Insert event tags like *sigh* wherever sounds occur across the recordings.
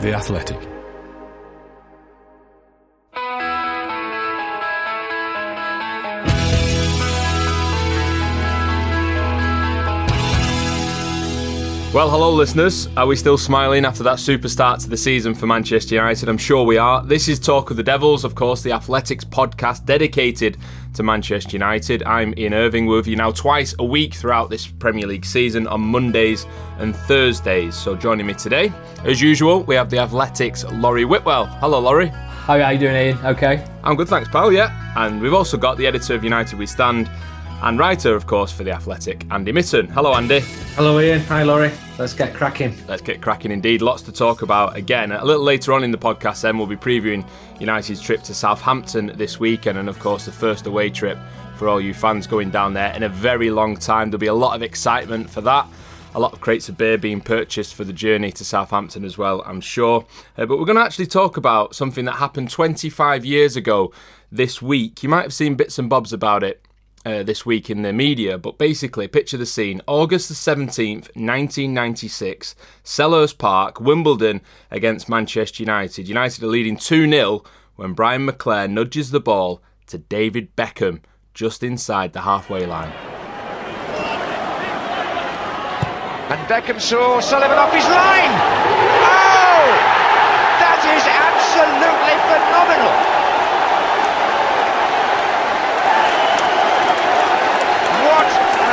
The Athletic. Well, hello, listeners. Are we still smiling after that super start to the season for Manchester United? I'm sure we are. This is Talk of the Devils, of course, the Athletic's podcast dedicated to Manchester United. I'm Ian Irving with you now twice a week throughout this Premier League season on Mondays and Thursdays. So, joining me today, as usual, we have the Athletic's Laurie Whitwell. Hello, Laurie. How are you doing, Ian? Okay. I'm good, thanks, pal. Yeah. And we've also got the editor of United We Stand and writer, of course, for The Athletic, Andy Mitten. Hello, Andy. Hello, Ian. Hi, Laurie. Let's get cracking. Let's get cracking indeed. Lots to talk about. Again, a little later on in the podcast, then we'll be previewing United's trip to Southampton this weekend, and of course, the first away trip for all you fans going down there in a very long time. There'll be a lot of excitement for that. A lot of crates of beer being purchased for the journey to Southampton as well, I'm sure. Uh, but we're going to actually talk about something that happened 25 years ago this week. You might have seen bits and bobs about it uh, this week in the media, but basically, picture the scene August the 17th, 1996, Selhurst Park, Wimbledon against Manchester United. United are leading 2 0 when Brian McClair nudges the ball to David Beckham just inside the halfway line. And Beckham saw Sullivan off his line. Oh! That is absolutely phenomenal.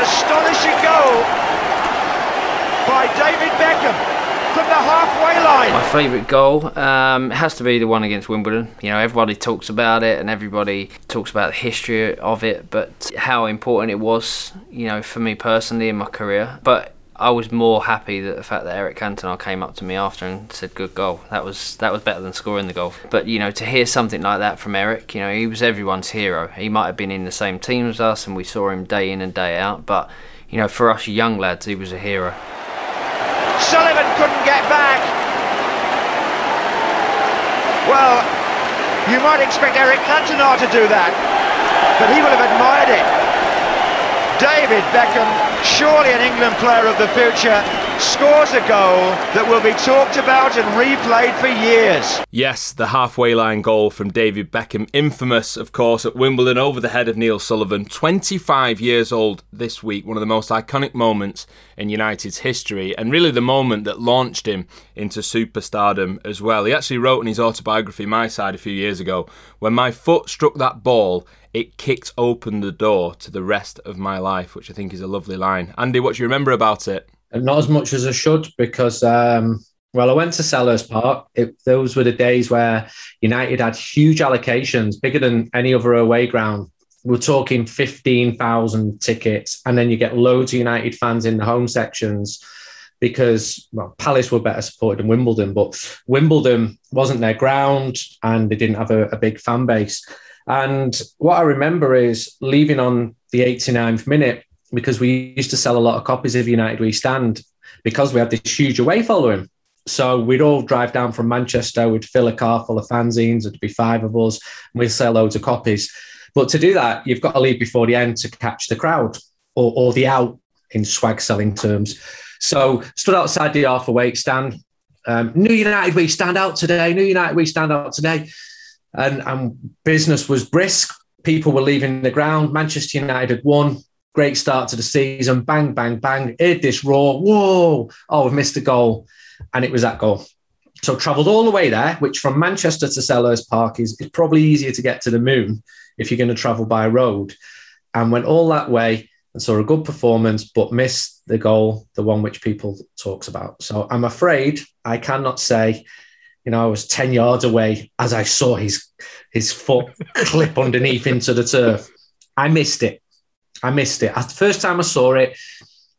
astonishing goal by David Beckham from the halfway line. My favourite goal um, has to be the one against Wimbledon. You know, everybody talks about it and everybody talks about the history of it, but how important it was, you know, for me personally in my career. But I was more happy that the fact that Eric Cantona came up to me after and said good goal. That was that was better than scoring the goal. But you know, to hear something like that from Eric, you know, he was everyone's hero. He might have been in the same team as us and we saw him day in and day out, but you know, for us young lads, he was a hero. Sullivan couldn't get back. Well, you might expect Eric Cantona to do that, but he will have admired it. David Beckham, surely an England player of the future, scores a goal that will be talked about and replayed for years. Yes, the halfway line goal from David Beckham, infamous, of course, at Wimbledon over the head of Neil Sullivan. 25 years old this week, one of the most iconic moments in United's history, and really the moment that launched him into superstardom as well. He actually wrote in his autobiography, My Side, a few years ago When my foot struck that ball, it kicked open the door to the rest of my life, which I think is a lovely line. Andy, what do you remember about it? Not as much as I should because, um, well, I went to Selhurst Park. It, those were the days where United had huge allocations, bigger than any other away ground. We're talking 15,000 tickets, and then you get loads of United fans in the home sections because well, Palace were better supported than Wimbledon, but Wimbledon wasn't their ground and they didn't have a, a big fan base. And what I remember is leaving on the 89th minute because we used to sell a lot of copies of United We Stand because we had this huge away following. So we'd all drive down from Manchester, we'd fill a car full of fanzines, there'd be five of us, and we'd sell loads of copies. But to do that, you've got to leave before the end to catch the crowd or, or the out in swag selling terms. So stood outside the half away stand. Um, New United we stand out today. New United we stand out today and, and business was brisk. People were leaving the ground. Manchester United had won. Great start to the season. Bang, bang, bang. Heard this roar. Whoa. Oh, we've missed a goal. And it was that goal. So travelled all the way there, which from Manchester to Selhurst Park is, is probably easier to get to the moon if you're going to travel by road. And went all that way and saw a good performance, but missed the goal, the one which people talks about. So I'm afraid I cannot say you know, I was 10 yards away as I saw his his foot *laughs* clip underneath into the turf. I missed it. I missed it. The first time I saw it,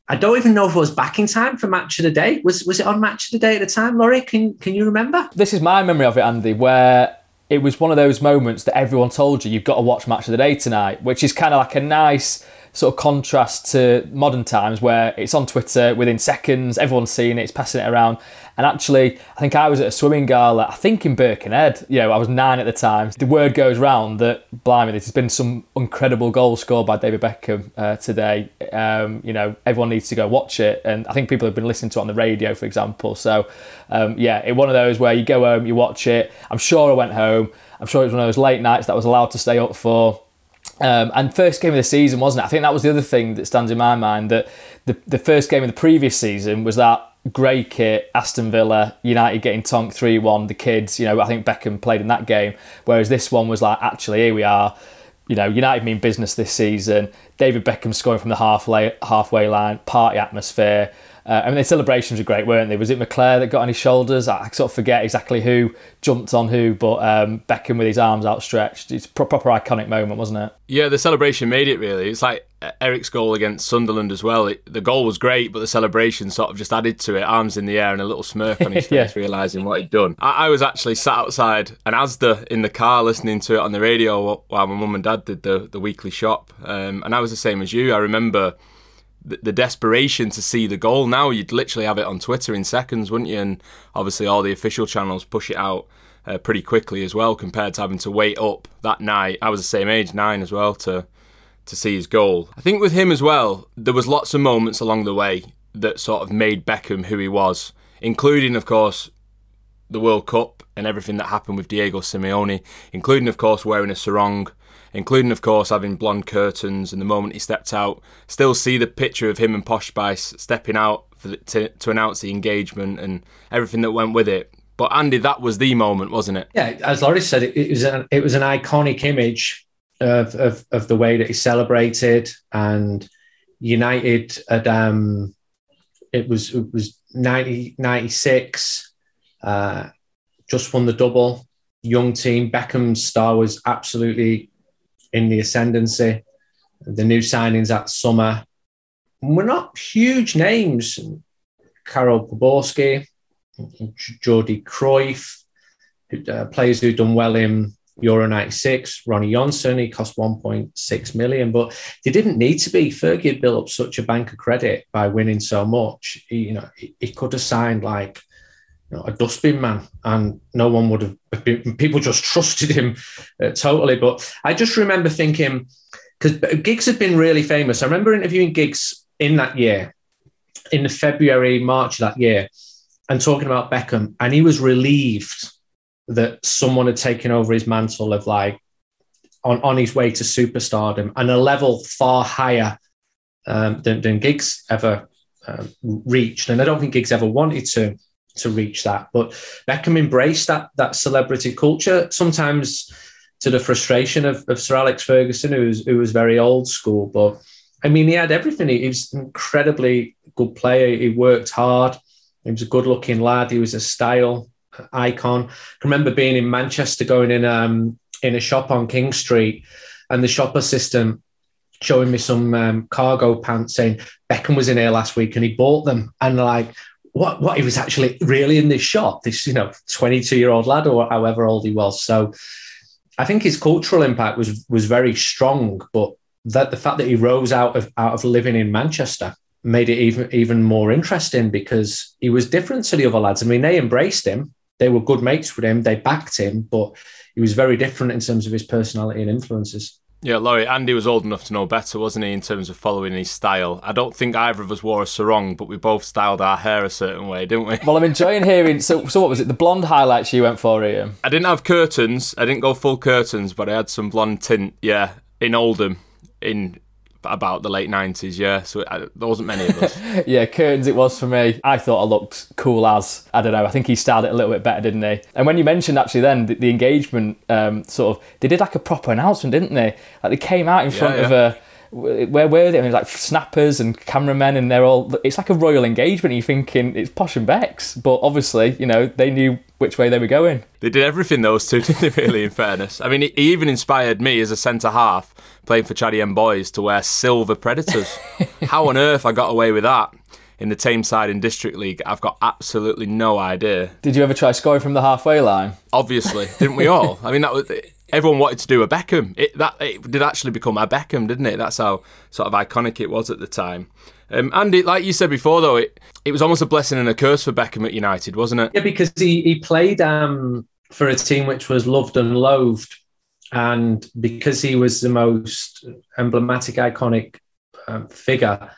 I don't even know if it was back in time for Match of the Day. Was was it on Match of the Day at the time, Laurie? Can can you remember? This is my memory of it, Andy, where it was one of those moments that everyone told you you've got to watch Match of the Day tonight, which is kind of like a nice sort of contrast to modern times where it's on Twitter within seconds, everyone's seeing it, it's passing it around. And actually, I think I was at a swimming gala, I think in Birkenhead. You know, I was nine at the time. The word goes round that, blimey, there's been some incredible goals scored by David Beckham uh, today. Um, you know, everyone needs to go watch it. And I think people have been listening to it on the radio, for example. So, um, yeah, it's one of those where you go home, you watch it. I'm sure I went home. I'm sure it was one of those late nights that I was allowed to stay up for. Um, and first game of the season, wasn't it? I think that was the other thing that stands in my mind that the, the first game of the previous season was that grey kit, Aston Villa, United getting tonked 3 1, the kids, you know, I think Beckham played in that game. Whereas this one was like, actually, here we are. You know, United mean business this season. David Beckham scoring from the halfway, halfway line, party atmosphere. Uh, I mean, the celebrations were great, weren't they? Was it McClair that got on his shoulders? I sort of forget exactly who jumped on who, but um, Beckham with his arms outstretched. It's a proper iconic moment, wasn't it? Yeah, the celebration made it really. It's like Eric's goal against Sunderland as well. It, the goal was great, but the celebration sort of just added to it. Arms in the air and a little smirk on his *laughs* face, yeah. realizing what he'd done. I, I, was actually sat outside an Asda in the car listening to it on the radio while my mum and dad did the the weekly shop, um, and I was the same as you. I remember the, desperation to see the goal. Now you'd literally have it on Twitter in seconds, wouldn't you? And obviously all the official channels push it out uh, pretty quickly as well, compared to having to wait up that night. I was the same age, nine as well, to to see his goal. I think with him as well, there was lots of moments along the way that sort of made Beckham who he was, including, of course, the World Cup and everything that happened with Diego Simeone, including, of course, wearing a sarong including, of course, having blonde curtains. And the moment he stepped out, still see the picture of him and Posh Spice stepping out the, to, to announce the engagement and everything that went with it. But Andy, that was the moment, wasn't it? Yeah, as Laurie said, it, it was an it was an iconic image of, of, of the way that he celebrated and United at um it was it was 90, 96, uh, just won the double. Young team. Beckham's star was absolutely in the ascendancy. The new signings that summer were not huge names. Karel Poborský, Jordi Cruyff, uh, players who've done well in Euro 96, Ronny Johnsen, he cost 1.6 million, but they didn't need to be. Fergie had built up such a bank of credit by winning so much. He, you know, he, he could have signed like know, a dustbin man, and no one would have. Been, people just trusted him uh, totally. But I just remember thinking because Giggs had been really famous. I remember interviewing Giggs in that year, in February March that year, and talking about Beckham, and he was relieved that someone had taken over his mantle of like on, on his way to superstardom and a level far higher um, than, than Giggs ever um, reached. And I don't think Giggs ever wanted to to reach that. But Beckham embraced that that celebrity culture, sometimes to the frustration of, of Sir Alex Ferguson, who was who was very old school. But I mean, he had everything. He, he was an incredibly good player. He worked hard. He was a good looking lad. He was a style icon. I remember being in Manchester, going in um, in a shop on King Street, and the shop assistant showing me some um, cargo pants, saying Beckham was in here last week and he bought them. And like, what what he was actually really in this shop, this you know 22 year old lad or however old he was. So I think his cultural impact was was very strong, but that the fact that he rose out of out of living in Manchester made it even even more interesting because he was different to the other lads. I mean, they embraced him, they were good mates with him, they backed him, but he was very different in terms of his personality and influences. Yeah, Laurie, Andy was old enough to know better, wasn't he, in terms of following his style? I don't think either of us wore a sarong, but we both styled our hair a certain way, didn't we? Well, I'm enjoying hearing. So, so what was it? The blonde highlights you went for, Ian? I didn't have curtains. I didn't go full curtains, but I had some blonde tint. Yeah, in Oldham, in about the late 90s, yeah. So I, there wasn't many of us. *laughs* yeah, curtains it was for me. I thought I looked cool as, I don't know, I think he styled it a little bit better, didn't he? And when you mentioned actually then the, the engagement, um, sort of, they did like a proper announcement, didn't they? Like they came out in front yeah, yeah. of a where were they? I mean, like snappers and cameramen, and they're all. It's like a royal engagement. You're thinking it's posh and Becks, but obviously, you know, they knew which way they were going. They did everything those *laughs* two, didn't they? Really, in fairness, I mean, he even inspired me as a centre half playing for Chaddy M Boys to wear silver Predators. *laughs* How on earth I got away with that? In the Tameside in District League, I've got absolutely no idea. Did you ever try scoring from the halfway line? Obviously, didn't we all? I mean, that was everyone wanted to do a Beckham. It that it did actually become a Beckham, didn't it? That's how sort of iconic it was at the time. Um, Andy, like you said before, though, it, it was almost a blessing and a curse for Beckham at United, wasn't it? Yeah, because he, he played um, for a team which was loved and loathed. And because he was the most emblematic, iconic um, figure,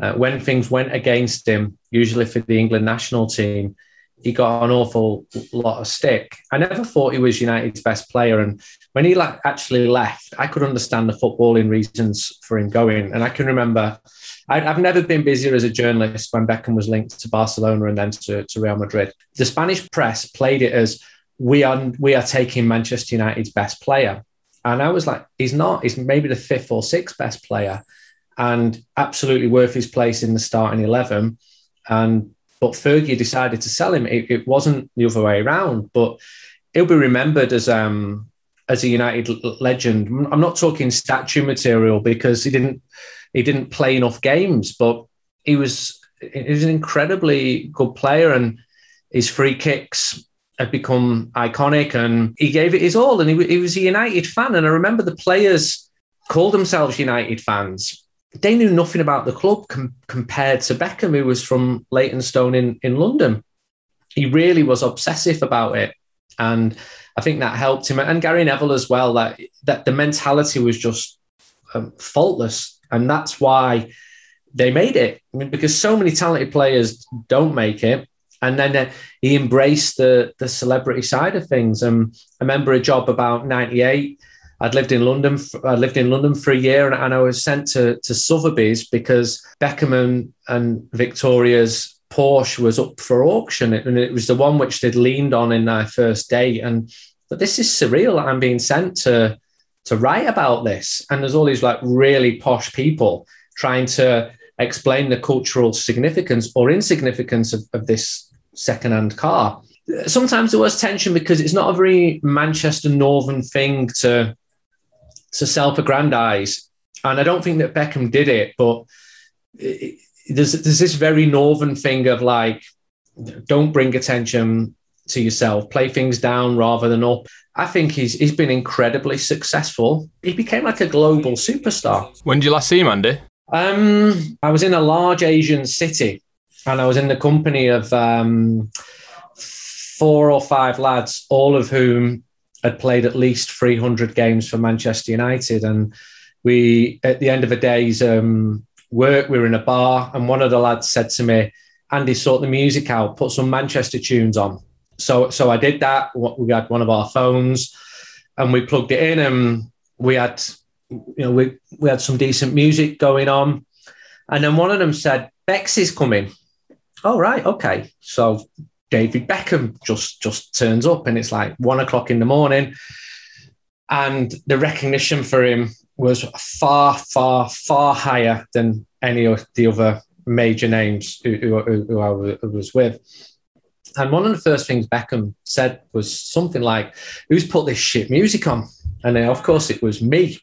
uh, when things went against him, usually for the England national team, he got an awful lot of stick. I never thought he was United's best player, and when he like actually left, I could understand the footballing reasons for him going. And I can remember, I, have never been busier as a journalist when Beckham was linked to Barcelona and then to, to Real Madrid. The Spanish press played it as we are we are taking Manchester United's best player, and I was like, he's not. He's maybe the fifth or sixth best player, and absolutely worth his place in the starting eleven. And but Fergie decided to sell him. It, it wasn't the other way around. But he'll be remembered as um, as a United legend. I'm not talking statue material because he didn't he didn't play enough games, but he was he was an incredibly good player, and his free kicks had become iconic, and he gave it his all. And he, he was a United fan, and I remember the players called themselves United fans they knew nothing about the club com- compared to Beckham, who was from Leytonstone in, in London. He really was obsessive about it. And I think that helped him. And Gary Neville as well, that, that the mentality was just um, faultless. And that's why they made it. I mean, because so many talented players don't make it. And then uh, he embraced the, the celebrity side of things. Um, I remember a job about 98 I'd lived in London. I lived in London for a year, and, and I was sent to to Sotheby's because Beckham and, and Victoria's Porsche was up for auction, and it was the one which they'd leaned on in their first date. And but this is surreal. I'm being sent to to write about this, and there's all these like really posh people trying to explain the cultural significance or insignificance of, of this second-hand car. Sometimes there was tension because it's not a very Manchester Northern thing to to self-aggrandize. And I don't think that Beckham did it, but it, there's there's this very northern thing of like, don't bring attention to yourself, play things down rather than up. I think he's he's been incredibly successful. He became like a global superstar. When did you last see him, Andy? Um, I was in a large Asian city, and I was in the company of um, four or five lads, all of whom had played at least 300 games for Manchester United. And we, at the end of a day's um, work, we were in a bar, and one of the lads said to me, Andy, sort the music out, put some Manchester tunes on. So, so I did that. We had one of our phones and we plugged it in, and we had, you know, we, we had some decent music going on. And then one of them said, Bex is coming. Oh, right. Okay. So David Beckham just just turns up, and it's like one o'clock in the morning, and the recognition for him was far, far, far higher than any of the other major names who, who, who I was with. And one of the first things Beckham said was something like, "Who's put this shit music on?" And then, of course, it was me.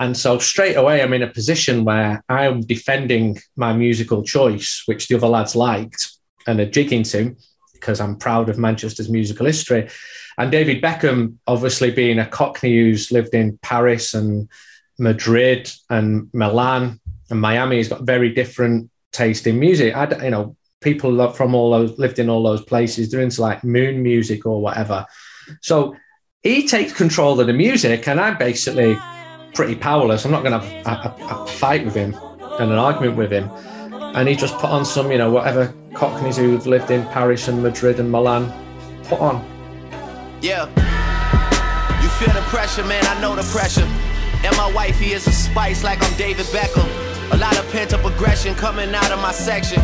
And so straight away, I'm in a position where I'm defending my musical choice, which the other lads liked and a jigging tune because I'm proud of Manchester's musical history. And David Beckham, obviously being a Cockney who's lived in Paris and Madrid and Milan and Miami, he's got very different taste in music. I, you know, people from all those lived in all those places, they're into like moon music or whatever. So he takes control of the music, and I'm basically pretty powerless. I'm not going to have a, a, a fight with him and an argument with him and he just put on some, you know, whatever Cockneys who've lived in Paris and Madrid and Milan put on. Yeah. You feel the pressure, man. I know the pressure. And my wifey is a spice like I'm David Beckham. A lot of pent up aggression coming out of my section.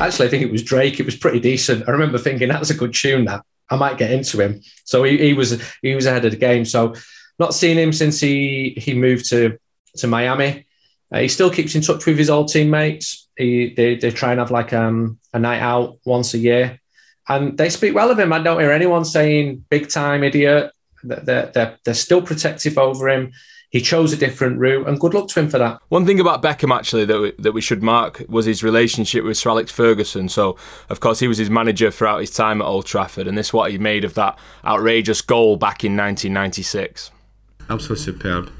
Actually, I think it was Drake. It was pretty decent. I remember thinking that was a good tune. That I might get into him. So he, he was he was ahead of the game. So not seen him since he he moved to to Miami. Uh, he still keeps in touch with his old teammates. He, they, they try and have like um, a night out once a year. And they speak well of him. I don't hear anyone saying big time idiot. They're, they're, they're still protective over him. He chose a different route, and good luck to him for that. One thing about Beckham, actually, that we, that we should mark was his relationship with Sir Alex Ferguson. So, of course, he was his manager throughout his time at Old Trafford, and this is what he made of that outrageous goal back in 1996. Absolutely superb.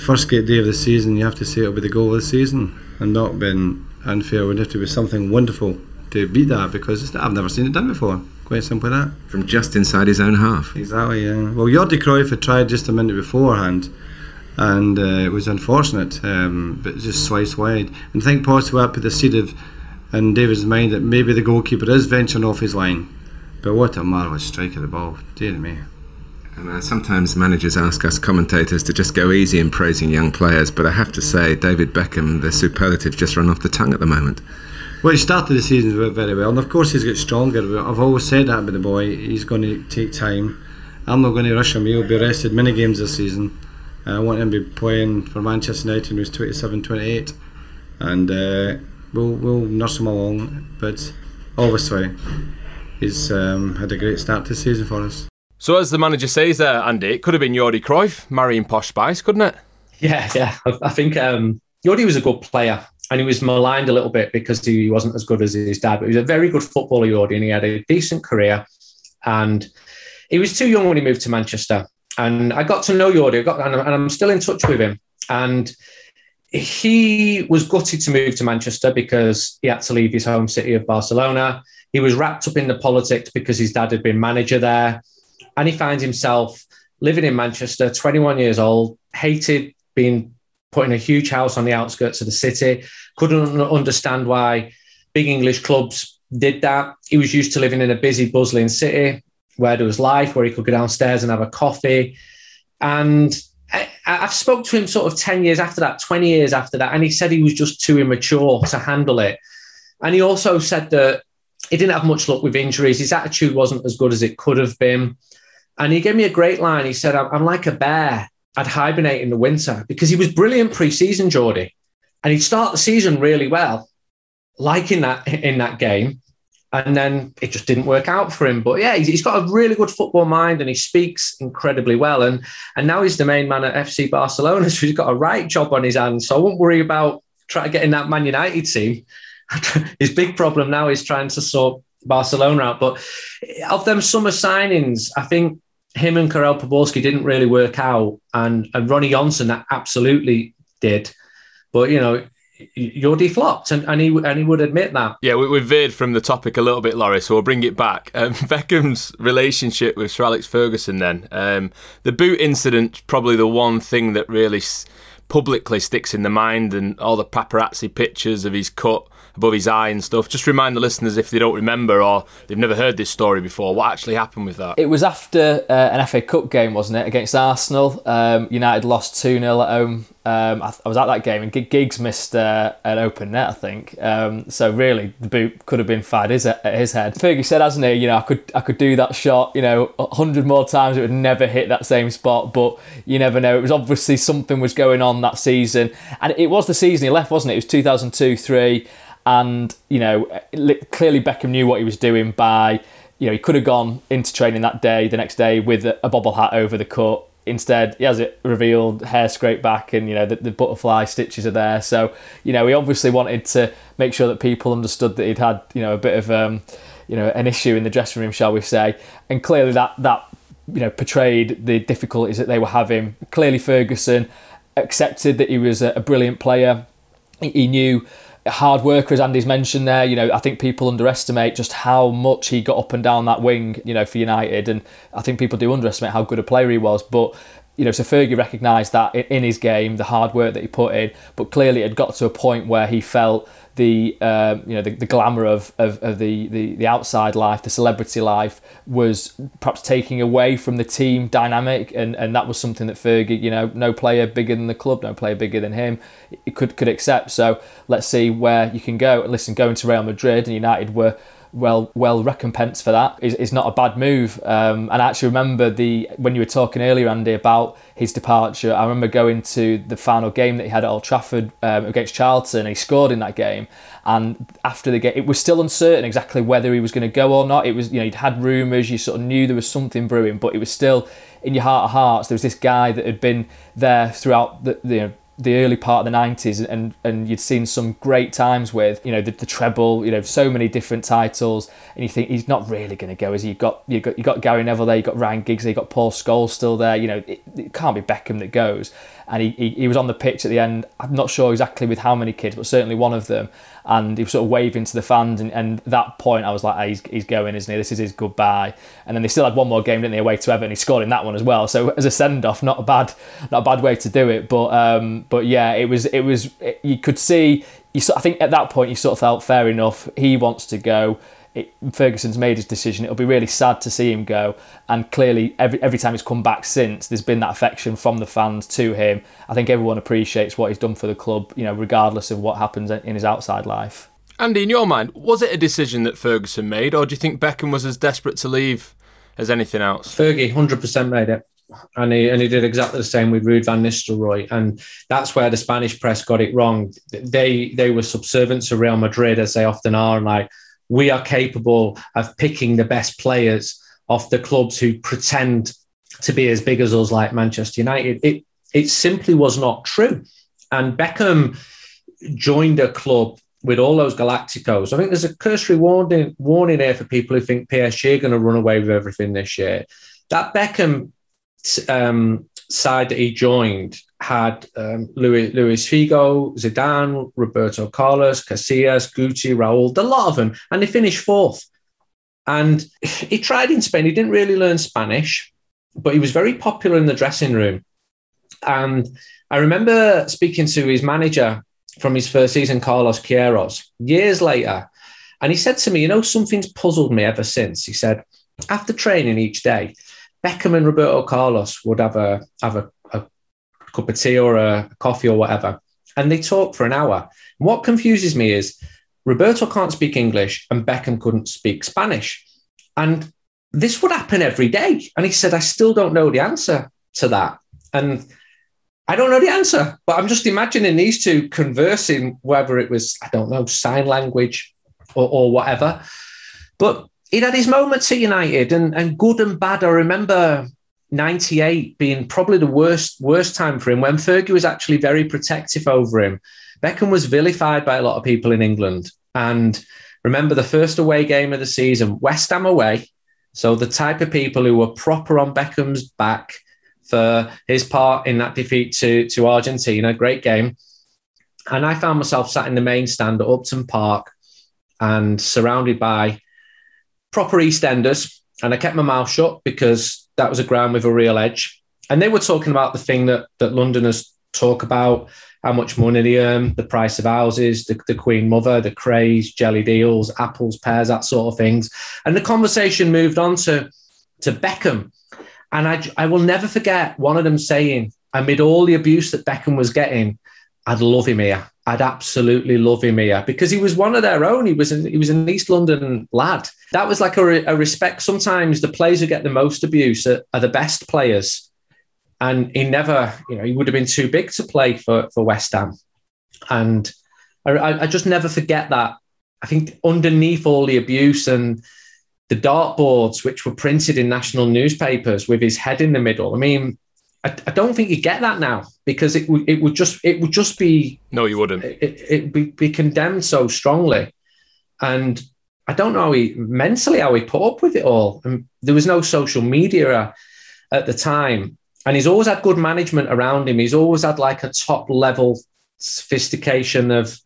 First great day of the season, you have to say it'll be the goal of the season, and not been unfair. It would have to be something wonderful to beat that because I've never seen it done before. Quite simply that. From just inside his own half. Exactly, yeah. Well, Jordi Cruyff had tried just a minute beforehand and uh, it was unfortunate, um, but just sliced wide. And I think possibly that put the seed of in David's mind that maybe the goalkeeper is venturing off his line. But what a marvellous strike of the ball, dear me. Sometimes managers ask us commentators to just go easy in praising young players, but I have to say, David Beckham, the superlative just run off the tongue at the moment. Well, he started the season very well, and of course he's got stronger. I've always said that about the boy. He's going to take time. I'm not going to rush him. He'll be rested many games this season. I want him to be playing for Manchester United when he was 27, 28, and uh, we'll we'll nurse him along. But obviously, he's um, had a great start to the season for us. So, as the manager says there, Andy, it could have been Jordi Cruyff marrying Posh Spice, couldn't it? Yeah, yeah. I, I think um, Jordi was a good player and he was maligned a little bit because he wasn't as good as his dad, but he was a very good footballer, Jordi, and he had a decent career. And he was too young when he moved to Manchester. And I got to know Jordi, got, and I'm still in touch with him. And he was gutted to move to Manchester because he had to leave his home city of Barcelona. He was wrapped up in the politics because his dad had been manager there. And he finds himself living in Manchester, 21 years old, hated being put in a huge house on the outskirts of the city, couldn't understand why big English clubs did that. He was used to living in a busy, bustling city where there was life, where he could go downstairs and have a coffee. And I, have spoke to him sort of 10 years after that, 20 years after that, and he said he was just too immature to handle it. And he also said that he didn't have much luck with injuries. His attitude wasn't as good as it could have been. And he gave me a great line. He said, I'm, I'm like a bear. I'd hibernate in the winter because he was brilliant pre-season, Jordi. And he'd start the season really well, liking that in that game and then it just didn't work out for him. But yeah, he's got a really good football mind and he speaks incredibly well. And and now he's the main man at FC Barcelona, *laughs* so he's got a right job on his hands. So I won't worry about trying to get in that Man United team. *laughs* his big problem now is trying to sort Barcelona out. But of them summer signings, I think him and Karel Poborský didn't really work out, and and Ronny Johnsen that absolutely did. But you know, you're deflopped, and, and he and he would admit that. Yeah, we, we veered from the topic a little bit, Laurie. So we'll bring it back. Um, *laughs* Beckham's relationship with Sir Alex Ferguson. Then um, the boot incident, probably the one thing that really s- publicly sticks in the mind, and all the paparazzi pictures of his cut above his eye and stuff. Just remind the listeners if they don't remember or they've never heard this story before, what actually happened with that? It was after uh, an FA Cup game, wasn't it, against Arsenal? Um, United lost 2 0 at home. Um, I, I, was at that game and Giggs missed uh, an open net, I think. Um, so really, the boot could have been fired his, at his head. Fergie said, hasn't he? You know, I could I could do that shot. You know, hundred more times it would never hit that same spot. But you never know. It was obviously something was going on that season, and it was the season he left, wasn't it? It was 2002 three and you know clearly Beckham knew what he was doing by you know he could have gone into training that day the next day with a, bobble hat over the cut instead he has it revealed hair scraped back and you know the, the, butterfly stitches are there. So you know he obviously wanted to make sure that people understood that he'd had you know a bit of um, you know an issue in the dressing room shall we say. And clearly that that you know portrayed the difficulties that they were having. Clearly Ferguson accepted that he was a, a brilliant player. He knew hard worker, as Andy's mentioned there. You know, I think people underestimate just how much he got up and down that wing, you know, for United. And I think people do underestimate how good a player he was. But, you know, so Fergie recognised that in his game, the hard work that he put in. But clearly it had got to a point where he felt the um, you know the, the glamour of, of, of, the, the the outside life, the celebrity life, was perhaps taking away from the team dynamic, and, and that was something that Fergie, you know, no player bigger than the club, no player bigger than him, could could accept. So let's see where you can go. Listen, going to Real Madrid and United were well well recompensed for that is, is not a bad move. Um, and I actually remember the when you were talking earlier, Andy, about his departure. I remember going to the final game that he had at Old Trafford um, against Charlton, he scored in that game. And after the game, it was still uncertain exactly whether he was going to go or not. It was you know he'd had rumours, you sort of knew there was something brewing, but it was still in your heart of hearts. There was this guy that had been there throughout the, the you know, the early part of the 90s and and you'd seen some great times with you know the, the treble you know so many different titles and you think he's not really going to go is he? You've got you got you got Gary Neville there you got Ryan Giggs there you got Paul Scholes still there you know it, it can't be Beckham that goes and he, he, he was on the pitch at the end. I'm not sure exactly with how many kids, but certainly one of them. And he was sort of waving to the fans, and, and that point I was like, oh, he's, he's going, isn't he? This is his goodbye. And then they still had one more game, didn't they, away to Everton? He scored in that one as well. So as a send off, not a bad not a bad way to do it. But um, but yeah, it was it was it, you could see. You, I think at that point you sort of felt fair enough. He wants to go it, Ferguson's made his decision. It'll be really sad to see him go. And clearly, every every time he's come back since, there's been that affection from the fans to him. I think everyone appreciates what he's done for the club, you know, regardless of what happens in his outside life. Andy, in your mind, was it a decision that Ferguson made, or do you think Beckham was as desperate to leave as anything else? Fergie, hundred percent made it. And he, and he did exactly the same with Ruud van Nistelrooy. And that's where the Spanish press got it wrong. They they were subservient to Real Madrid, as they often are, and like, we are capable of picking the best players off the clubs who pretend to be as big as us, like Manchester United. It it simply was not true. And Beckham joined a club with all those Galacticos. I think there's a cursory warning warning here for people who think PSG are going to run away with everything this year. That Beckham um, side that he joined had um, Luis, Figo, Zidane, Roberto Carlos, Casillas, Guti, Raul, a lot of them, and they finished fourth. And he tried in Spain. He didn't really learn Spanish, but he was very popular in the dressing room. And I remember speaking to his manager from his first season, Carlos Queiroz, years later. And he said to me, You know, something's puzzled me ever since. He said, After training each day, Beckham and Roberto Carlos would have a have a cup of tea or a coffee or whatever, and they talk for an hour. And what confuses me is Roberto can't speak English and Beckham couldn't speak Spanish, and this would happen every day. And he said, I still don't know the answer to that, and I don't know the answer, but I'm just imagining these two conversing, whether it was I don't know sign language or, or whatever, but he'd had his moments at United and, and good and bad. I remember 98 being probably the worst worst time for him when Fergie was actually very protective over him. Beckham was vilified by a lot of people in England. And remember the first away game of the season, West Ham away. So the type of people who were proper on Beckham's back for his part in that defeat to, to Argentina, great game. And I found myself sat in the main stand at Upton Park and surrounded by proper EastEnders, and I kept my mouth shut because that was a ground with a real edge. And they were talking about the thing that that Londoners talk about: how much money they earn, the price of houses, the, the Queen Mother, the Krays, jelly deals, apples, pears, that sort of things. And the conversation moved on to to Beckham, and I I will never forget one of them saying, amid all the abuse that Beckham was getting, I'd love him here. I'd absolutely love him here because he was one of their own. He was an, he was an East London lad. That was like a, a respect. Sometimes the players who get the most abuse are, are, the best players, and he never, you know, he would have been too big to play for for West Ham, and I, I just never forget that. I think underneath all the abuse and the dartboards, which were printed in national newspapers with his head in the middle. I mean, I, I, don't think you get that now because it would it would just it would just be no, you wouldn't. It, it be, be condemned so strongly, and I don't know how he mentally how he put up with it all. And there was no social media at the time, and he's always had good management around him. He's always had like a top level sophistication of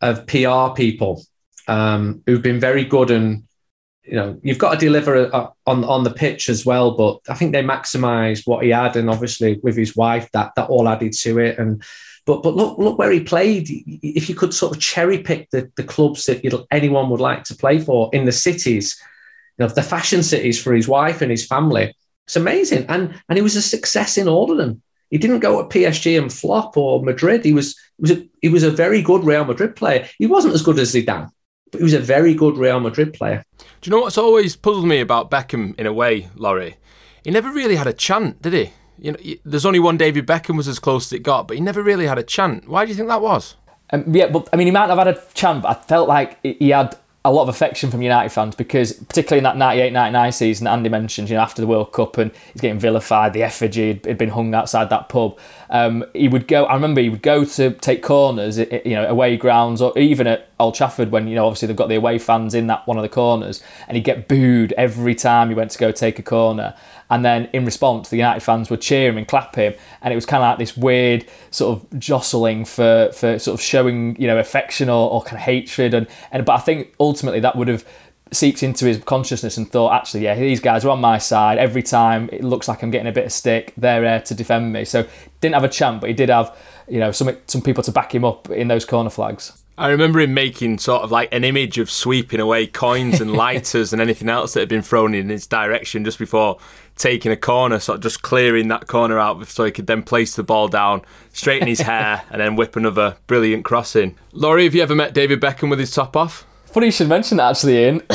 of PR people um, who've been very good and you know you've got to deliver uh, on on the pitch as well but i think they maximized what he had and obviously with his wife that that all added to it and but but look look where he played if you could sort of cherry pick the, the clubs that anyone would like to play for in the cities you know the fashion cities for his wife and his family it's amazing and and he was a success in all of them he didn't go at PSG and flop or Madrid. He was, was a, he was a very good Real Madrid player. He wasn't as good as Zidane But he was a very good Real Madrid player. Do you know what's always puzzled me about Beckham in a way, Laurie? He never really had a chant, did he? You know, there's only one David Beckham was as close as it got, but he never really had a chant. Why do you think that was? Um, yeah, but I mean, he might have had a chant, but I felt like he had a lot of affection from United fans because, particularly in that 98 99 season, Andy mentioned, you know, after the World Cup and he's getting vilified, the effigy had been hung outside that pub. Um, he would go, I remember he would go to take corners, you know, away grounds or even at Old Trafford when, you know, obviously they've got the away fans in that one of the corners and he'd get booed every time he went to go take a corner. And then in response, the United fans would cheer him and clap him, and it was kind of like this weird sort of jostling for for sort of showing you know affection or, or kind of hatred. And and but I think ultimately that would have seeped into his consciousness and thought, actually, yeah, these guys are on my side. Every time it looks like I'm getting a bit of stick, they're there to defend me. So didn't have a chant, but he did have, you know, some some people to back him up in those corner flags. I remember him making sort of like an image of sweeping away coins and *laughs* lighters and anything else that had been thrown in his direction just before taking a corner, sort of just clearing that corner out so he could then place the ball down, straighten his *laughs* hair, and then whip another brilliant crossing. Laurie, have you ever met David Beckham with his top off? Funny you should mention that actually, Ian. *laughs*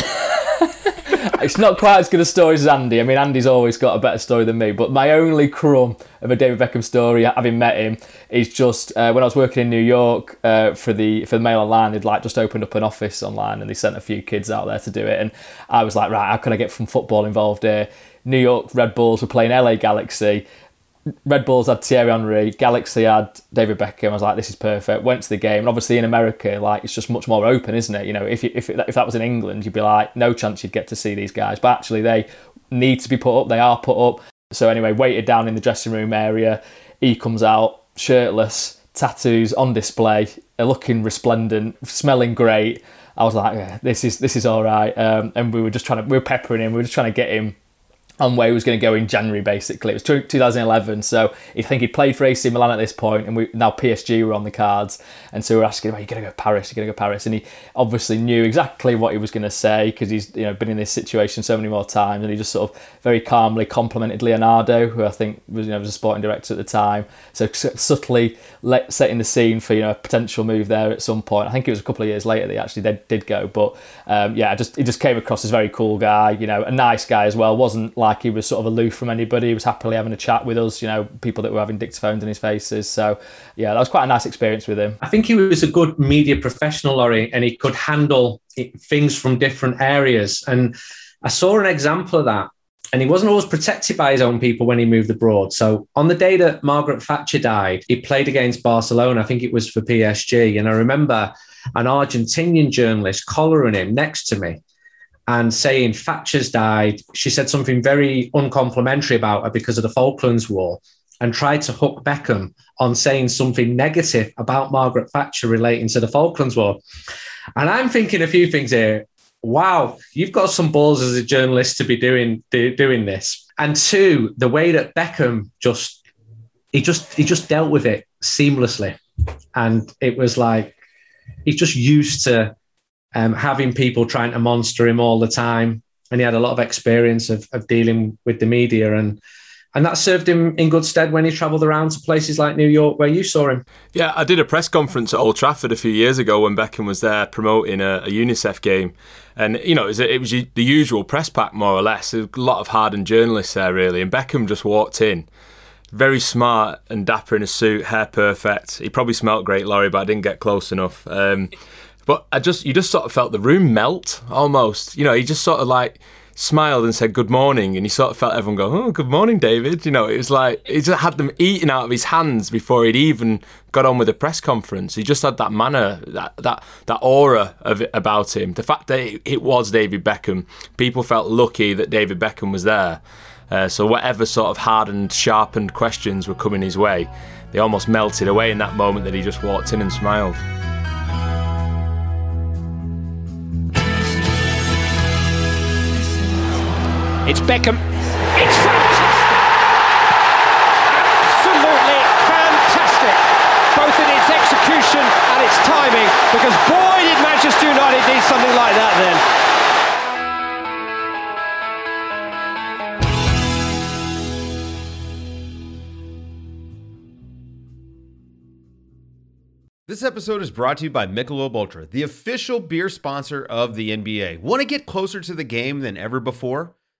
it's not quite as good a story as Andy. I mean, Andy's always got a better story than me, but my only crumb of a David Beckham story, having met him, is just uh, when I was working in New York uh, for the for the Mail Online. They'd like just opened up an office online, and they sent a few kids out there to do it. And I was like, right, how can I get some football involved here? New York Red Bulls were playing LA Galaxy. Red Bulls had Thierry Henry, Galaxy had David Beckham. I was like, this is perfect. Went to the game, and obviously in America, like it's just much more open, isn't it? You know, if you, if if that was in England, you'd be like, no chance you'd get to see these guys. But actually, they need to be put up. They are put up. So anyway, waited down in the dressing room area. He comes out shirtless, tattoos on display, looking resplendent, smelling great. I was like, yeah, this is this is all right. Um, and we were just trying to we were peppering him. We were just trying to get him on where he was going to go in January, basically. It was 2011, so I think he played for AC Milan at this point, and we now PSG were on the cards, and so we are asking "Are you going to go to Paris? Are you going to go Paris?" And he obviously knew exactly what he was going to say because he's you know been in this situation so many more times, and he just sort of very calmly complimented Leonardo, who I think was you know was a sporting director at the time, so subtly let, setting the scene for you know a potential move there at some point. I think it was a couple of years later they actually did, did go, but um, yeah, just he just came across as a very cool guy, you know, a nice guy as well. wasn't like like he was sort of aloof from anybody. He was happily having a chat with us, you know, people that were having dictaphones in his faces. So, yeah, that was quite a nice experience with him. I think he was a good media professional, Laurie, and he could handle things from different areas. And I saw an example of that. And he wasn't always protected by his own people when he moved abroad. So on the day that Margaret Thatcher died, he played against Barcelona. I think it was for PSG. And I remember an Argentinian journalist collaring him next to me and saying Thatcher's died. She said something very uncomplimentary about her because of the Falklands War and tried to hook Beckham on saying something negative about Margaret Thatcher relating to the Falklands War. And I'm thinking a few things here. Wow, you've got some balls as a journalist to be doing do, doing this. And two, the way that Beckham just he just he just dealt with it seamlessly. And it was like he's just used to um, having people trying to monster him all the time. And he had a lot of experience of, of dealing with the media. And and that served him in good stead when he travelled around to places like New York, where you saw him. Yeah, I did a press conference at Old Trafford a few years ago when Beckham was there promoting a, a UNICEF game, and you know it was, it was, the usual press pack more or less. a lot of hardened journalists there really, and Beckham just walked in, very smart and dapper in a suit, hair perfect. He probably smelt great, Laurie, but I didn't get close enough. Um, but I just you just sort of felt the room melt almost. You know, he just sort of like smiled and said good morning, and he sort of felt everyone go, "Oh, good morning, David." You know, it was like he just had them eating out of his hands before he'd even got on with the press conference. He just had that manner, that that that aura of it about him. The fact that it, it was David Beckham, people felt lucky that David Beckham was there. Uh, so whatever sort of hardened, sharpened questions were coming his way, they almost melted away in that moment that he just walked in and smiled. It's Beckham. It's fantastic! Absolutely fantastic! Both in its execution and its timing, because boy did Manchester United need something like that then. This episode is brought to you by Michelob Ultra, the official beer sponsor of the NBA. Want to get closer to the game than ever before?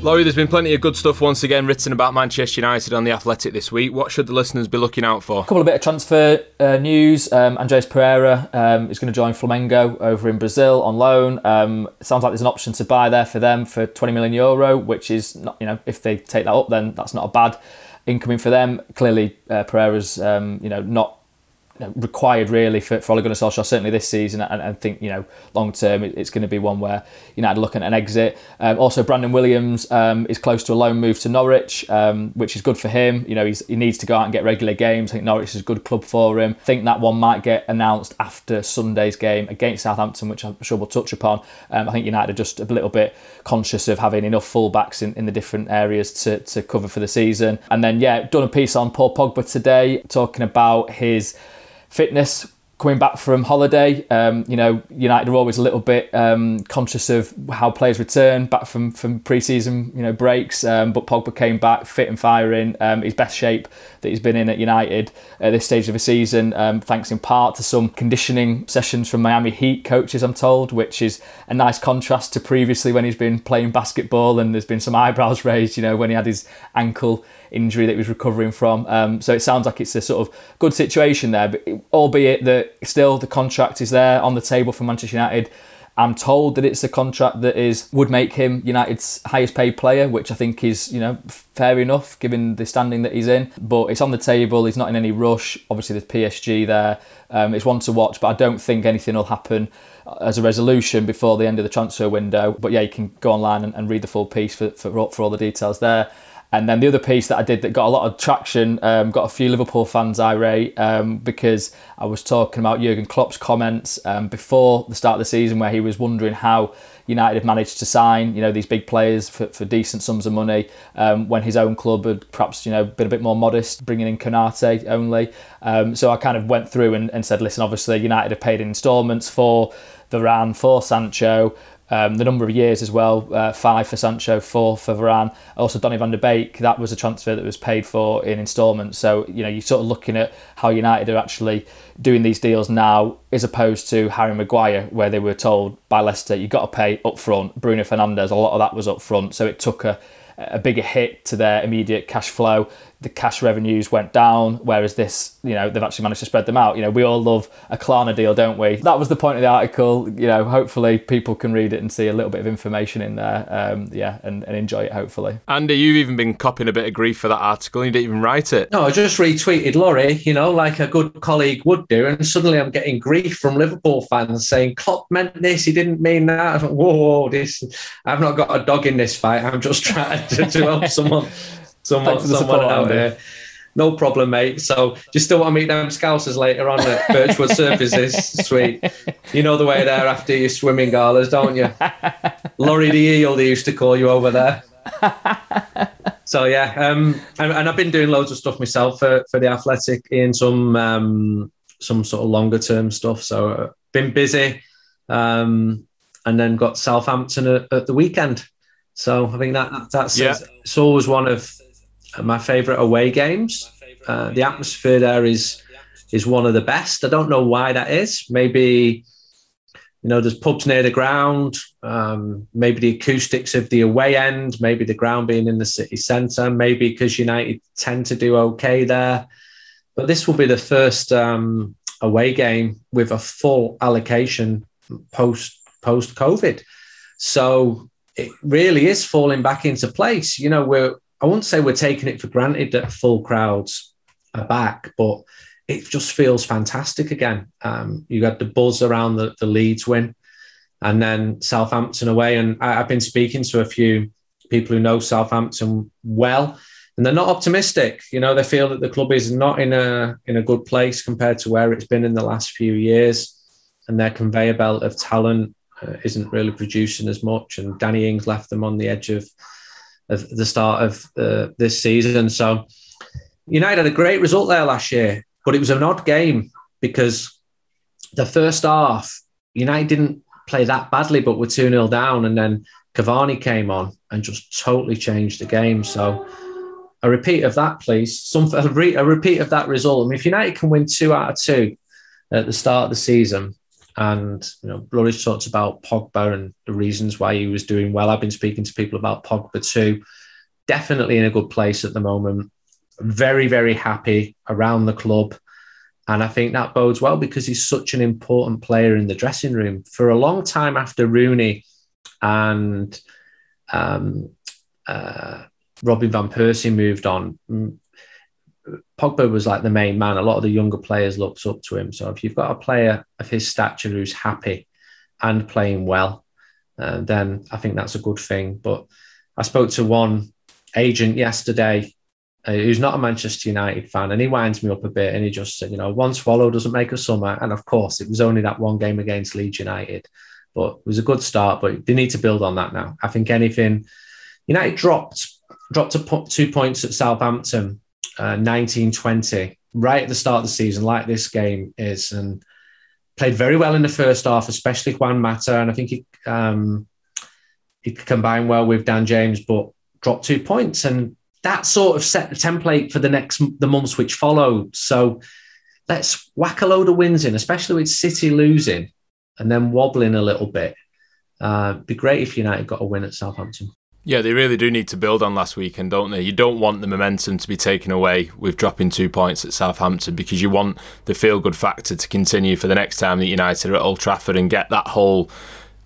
Laurie, there's been plenty of good stuff once again written about Manchester United on the Athletic this week. What should the listeners be looking out for? A couple of bit of transfer uh, news. Um, Andreas Pereira um, is going to join Flamengo over in Brazil on loan. Um, sounds like there's an option to buy there for them for 20 million euro, which is not, you know, if they take that up, then that's not a bad incoming for them. Clearly, uh, Pereira's, um, you know, not required really for, for Ole Gunnar Solskjaer certainly this season and I think you know long term it's going to be one where United looking at an exit. Um, also Brandon Williams um, is close to a loan move to Norwich um, which is good for him. You know he needs to go out and get regular games. I think Norwich is a good club for him. I think that one might get announced after Sunday's game against Southampton which I'm sure we'll touch upon. Um, I think United are just a little bit conscious of having enough fullbacks in, in the different areas to, to cover for the season. And then yeah done a piece on Paul Pogba today talking about his fitness coming back from holiday. Um, you know, United are always a little bit um, conscious of how players return back from from pre-season, you know, breaks. Um, but Pogba came back fit and firing. Um, his best shape that he's been in at United at this stage of the season, um, thanks in part to some conditioning sessions from Miami Heat coaches, I'm told, which is a nice contrast to previously when he's been playing basketball and there's been some eyebrows *laughs* raised. You know, when he had his ankle injury that he was recovering from. Um, so it sounds like it's a sort of good situation there, but albeit that still the contract is there on the table for Manchester United. I'm told that it's a contract that is would make him United's highest paid player, which I think is you know fair enough given the standing that he's in. But it's on the table. He's not in any rush. Obviously, there's PSG there. Um, it's one to watch, but I don't think anything will happen as a resolution before the end of the transfer window. But yeah, you can go online and, and read the full piece for, for, for all the details there. And then the other piece that I did that got a lot of traction, um, got a few Liverpool fans irate um, because I was talking about Jurgen Klopp's comments um, before the start of the season where he was wondering how United had managed to sign, you know, these big players for, for decent sums of money um, when his own club had perhaps, you know, been a bit more modest, bringing in Konate only. Um, so I kind of went through and, and said, listen, obviously United have paid in instalments for Varane, for Sancho, um, the number of years as well, uh, five for Sancho, four for Varane. Also, Donny van de Beek, that was a transfer that was paid for in instalments. So, you know, you're sort of looking at how United are actually doing these deals now as opposed to Harry Maguire, where they were told by Leicester, you've got to pay up front. Bruno Fernandes, a lot of that was up front. So it took a, a bigger hit to their immediate cash flow the cash revenues went down, whereas this, you know, they've actually managed to spread them out. You know, we all love a Klarna deal, don't we? That was the point of the article. You know, hopefully people can read it and see a little bit of information in there. Um, yeah, and, and enjoy it, hopefully. Andy, you've even been copying a bit of grief for that article. You didn't even write it. No, I just retweeted Laurie, you know, like a good colleague would do. And suddenly I'm getting grief from Liverpool fans saying Klopp meant this, he didn't mean that. I thought, whoa, whoa, this, I've not got a dog in this fight. I'm just trying to, to help *laughs* someone someone, someone out there. No problem, mate. So, do you still want to meet them scousers later on at *laughs* Birchwood Surfaces? Sweet. You know the way there after your swimming galas, don't you? *laughs* Laurie the Eel, they used to call you over there. so yeah, um, and, and, I've been doing loads of stuff myself for, for the Athletic in some um, some sort of longer term stuff. So uh, been busy, um, and then got Southampton at, at the weekend. So I think that that's Yeah. it's always one of my favourite away games. Uh, the atmosphere there is is one of the best. I don't know why that is. Maybe you know there's pubs near the ground. Um, maybe the acoustics of the away end. Maybe the ground being in the city centre. Maybe because United tend to do okay there. But this will be the first um, away game with a full allocation post post COVID. So it really is falling back into place. You know, we're I wouldn't say we're taking it for granted that full crowds are back, but it just feels fantastic again. Um, you got the buzz around the, the Leeds win, and then Southampton away. And I, I've been speaking to a few people who know Southampton well, and they're not optimistic. You know, they feel that the club is not in a in a good place compared to where it's been in the last few years, and their conveyor belt of talent uh, isn't really producing as much. And Danny Ings left them on the edge of of the start of uh, this season. So United had a great result there last year, but it was an odd game because the first half United didn't play that badly, but were two 0 down, and then Cavani came on and just totally changed the game. So. A repeat of that, please. Some a, re, a repeat of that result. I mean, if United can win two out of two at the start of the season, and you know, Blurridge talked about Pogba and the reasons why he was doing well. I've been speaking to people about Pogba too. Definitely in a good place at the moment. Very, very happy around the club. And I think that bodes well because he's such an important player in the dressing room. For a long time after Rooney and um, uh, Robin Van Persie moved on, Pogba was like the main man. A lot of the younger players looked up to him. So if you've got a player of his stature who's happy and playing well, uh, then I think that's a good thing. But I spoke to one agent yesterday uh, who's not a Manchester United fan, and he winds me up a bit. And he just said, you know, one swallow doesn't make a summer. And of course, it was only that one game against Leeds United, but it was a good start. But they need to build on that now. I think anything United dropped dropped po- two points at Southampton, uh, 1920, right at the start of the season, like this game is, and played very well in the first half, especially Juan Mata. And I think he, um, he could combine well with Dan James, but dropped two points. And that sort of set the template for the next the months which followed. So let's whack a load of wins in, especially with City losing and then wobbling a little bit. Uh, be great if United got a win at Southampton. Yeah, they really do need to build on last weekend, don't they? You don't want the momentum to be taken away with dropping two points at Southampton because you want the feel good factor to continue for the next time that United are at Old Trafford and get that whole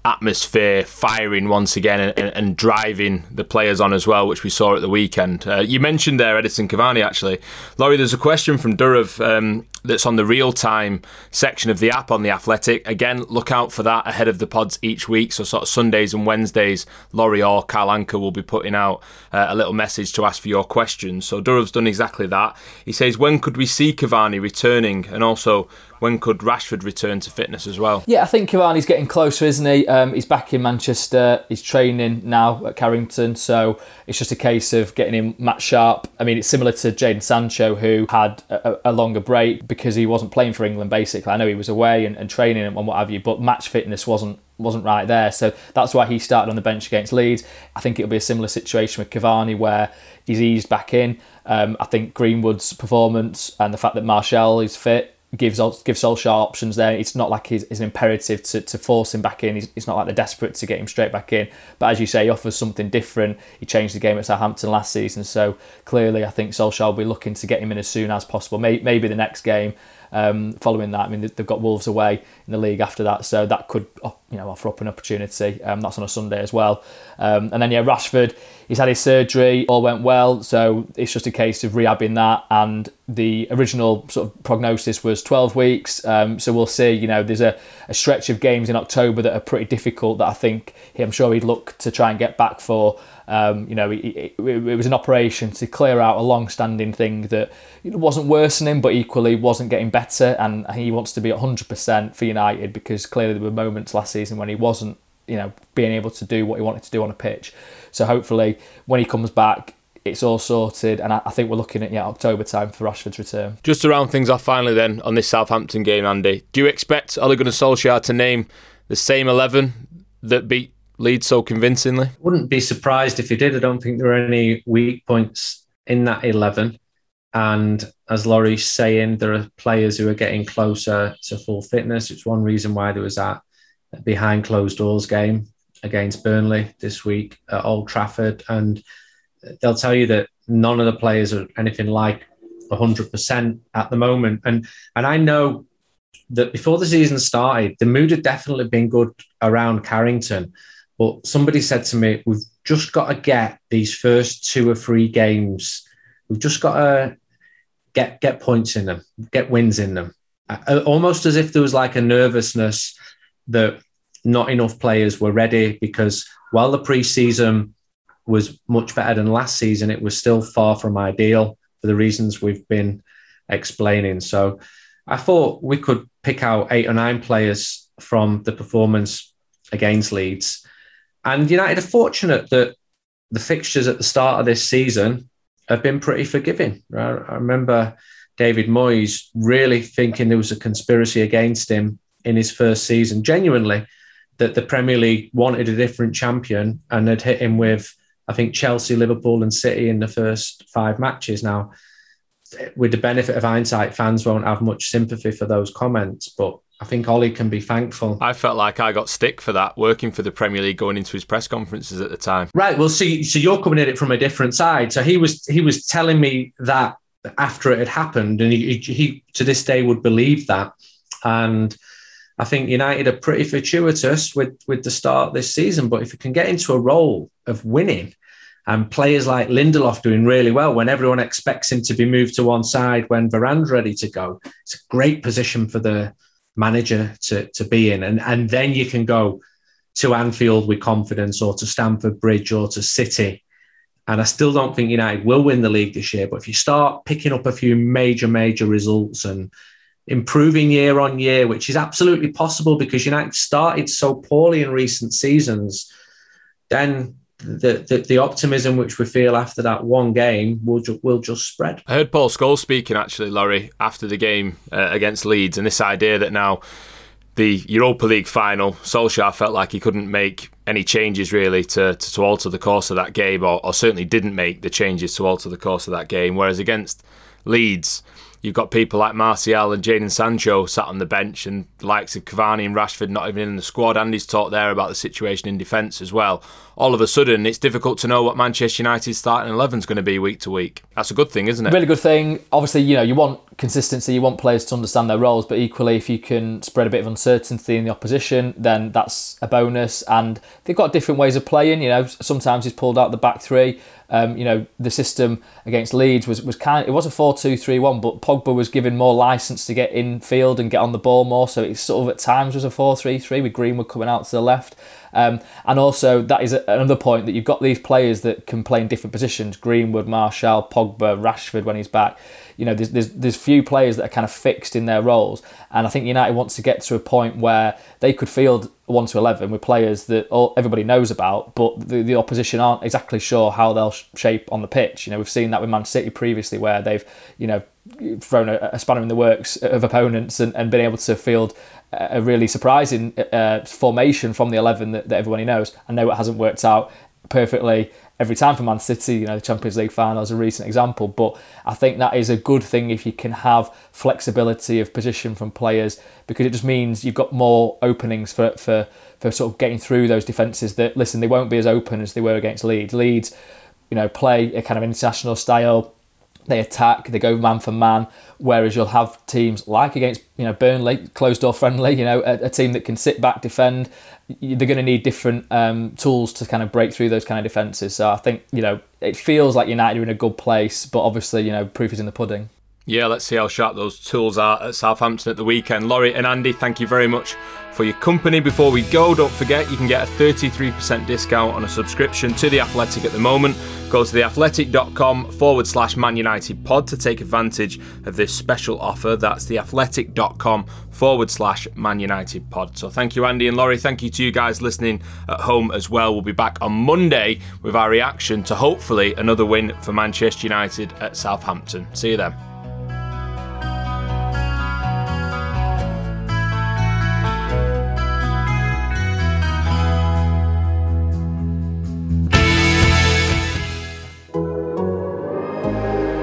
atmosphere firing once again and, and, driving the players on as well, which we saw at the weekend. Uh, you mentioned there Edinson Cavani actually. Laurie, there's a question from Durav um, that's on the real time section of the app on the Athletic. Again, look out for that ahead of the pods each week. So, sort of Sundays and Wednesdays, Laurie or Carl Anka will be putting out uh, a little message to ask for your questions. So, Durav's done exactly that. He says, When could we see Cavani returning? And also, when could Rashford return to fitness as well? Yeah, I think Cavani's getting closer, isn't he? Um, he's back in Manchester. He's training now at Carrington, so it's just a case of getting him match sharp. I mean, it's similar to Jadon Sancho, who had a, a, longer break because he wasn't playing for England. Basically, I know he was away and, and training and what have you, but match fitness wasn't wasn't right there. So that's why he started on the bench against Leeds. I think it'll be a similar situation with Cavani, where he's eased back in. Um, I think Greenwood's performance and the fact that Martial is fit gives gives Solskjaer options there. It's not like it's, it's an imperative to, to force him back in. He's, it's not like they're desperate to get him straight back in. But as you say, he offers something different. He changed the game at Southampton last season, so clearly I think Solskjaer will be looking to get him in as soon as possible. Maybe, maybe the next game. Um, following that, I mean they've got Wolves away in the league after that, so that could you know offer up an opportunity. Um, that's on a Sunday as well. Um, and then yeah, Rashford, he's had his surgery, all went well, so it's just a case of rehabbing that. And the original sort of prognosis was 12 weeks, um, so we'll see. You know, there's a, a stretch of games in October that are pretty difficult that I think he, I'm sure he'd look to try and get back for. Um, you know, it, it, it, was an operation to clear out a long-standing thing that wasn't worsening, but equally wasn't getting better. And he wants to be 100% for United because clearly there were moments last season when he wasn't, you know, being able to do what he wanted to do on a pitch. So hopefully, when he comes back, it's all sorted, and I, I think we're looking at yeah October time for Rashford's return. Just to round things off finally, then on this Southampton game, Andy, do you expect Ole Gunnar Solskjaer to name the same eleven that beat Leeds so convincingly? Wouldn't be surprised if he did. I don't think there are any weak points in that 11. And as Laurie's saying, there are players who are getting closer to full fitness. It's one reason why there was that behind closed doors game against Burnley this week at Old Trafford. And they'll tell you that none of the players are anything like 100% at the moment. And, and I know that before the season started, the mood had definitely been good around Carrington. But somebody said to me, we've just got to get these first two or three games. We've just got to get get points in them, get wins in them. Almost as if there was like a nervousness that not enough players were ready because while the preseason was much better than last season, it was still far from ideal for the reasons we've been explaining. So I thought we could pick out eight or nine players from the performance against Leeds. And United are fortunate that the fixtures at the start of this season have been pretty forgiving. I, remember David Moyes really thinking there was a conspiracy against him in his first season, genuinely, that the Premier League wanted a different champion and had hit him with, I think, Chelsea, Liverpool, and City in the first five matches. Now, with the benefit of hindsight, fans won't have much sympathy for those comments, but I think Ole can be thankful. I felt like I got stick for that working for the Premier League going into his press conferences at the time. Right. Well, see, so you're coming at it from a different side. So he was he was telling me that after it had happened, and he, he to this day would believe that. And I think United are pretty fortuitous with with the start this season. But if you can get into a role of winning, and players like Lindelof doing really well when everyone expects him to be moved to one side when Varane's ready to go, it's a great position for the manager to, to be in. And, and then you can go to Anfield with confidence or to Stamford Bridge or to City. And I still don't think United will win the league this year. But if you start picking up a few major, major results and improving year on year, which is absolutely possible because United started so poorly in recent seasons, then the, the, the optimism which we feel after that one game will ju- will just spread. I heard Paul Scholes speaking actually, Laurie, after the game uh, against Leeds, and this idea that now the Europa League final, Solskjaer felt like he couldn't make any changes really to, to, to alter the course of that game, or, or certainly didn't make the changes to alter the course of that game. Whereas against Leeds, you've got people like Martial and Jadon Sancho sat on the bench, and the likes of Cavani and Rashford not even in the squad. Andy's talked there about the situation in defence as well. All of a sudden, it's difficult to know what Manchester United's starting 11 is going to be week to week. That's a good thing, isn't it? Really good thing. Obviously, you know, you want consistency, you want players to understand their roles, but equally, if you can spread a bit of uncertainty in the opposition, then that's a bonus. And they've got different ways of playing. You know, sometimes he's pulled out the back three. Um, you know, the system against Leeds was, was kind of, it was a 4 2 3 1, but Pogba was given more license to get in field and get on the ball more. So it sort of at times was a 4 3 3 with Greenwood coming out to the left. Um, and also, that is another point that you've got these players that can play in different positions Greenwood, Martial, Pogba, Rashford when he's back. You know, there's, there's, there's few players that are kind of fixed in their roles. And I think United wants to get to a point where they could field 1 to 11 with players that all, everybody knows about, but the, the opposition aren't exactly sure how they'll shape on the pitch. You know, we've seen that with Man City previously where they've, you know, thrown a, a spanner in the works of opponents and, and been able to field a really surprising uh, formation from the 11 that, that everybody knows. I know it hasn't worked out perfectly every time for Man City, you know, the Champions League final is a recent example, but I think that is a good thing if you can have flexibility of position from players because it just means you've got more openings for, for, for sort of getting through those defences that, listen, they won't be as open as they were against Leeds. Leeds, you know, play a kind of international style they attack, they go man for man. Whereas you'll have teams like against you know Burnley, closed door friendly, you know a, a team that can sit back, defend. They're going to need different um, tools to kind of break through those kind of defences. So I think you know it feels like United are in a good place, but obviously you know proof is in the pudding. Yeah, let's see how sharp those tools are at Southampton at the weekend. Laurie and Andy, thank you very much for your company. Before we go, don't forget you can get a 33% discount on a subscription to The Athletic at the moment. Go to theathletic.com forward slash Man United pod to take advantage of this special offer. That's theathletic.com forward slash Man United pod. So thank you, Andy and Laurie. Thank you to you guys listening at home as well. We'll be back on Monday with our reaction to hopefully another win for Manchester United at Southampton. See you then.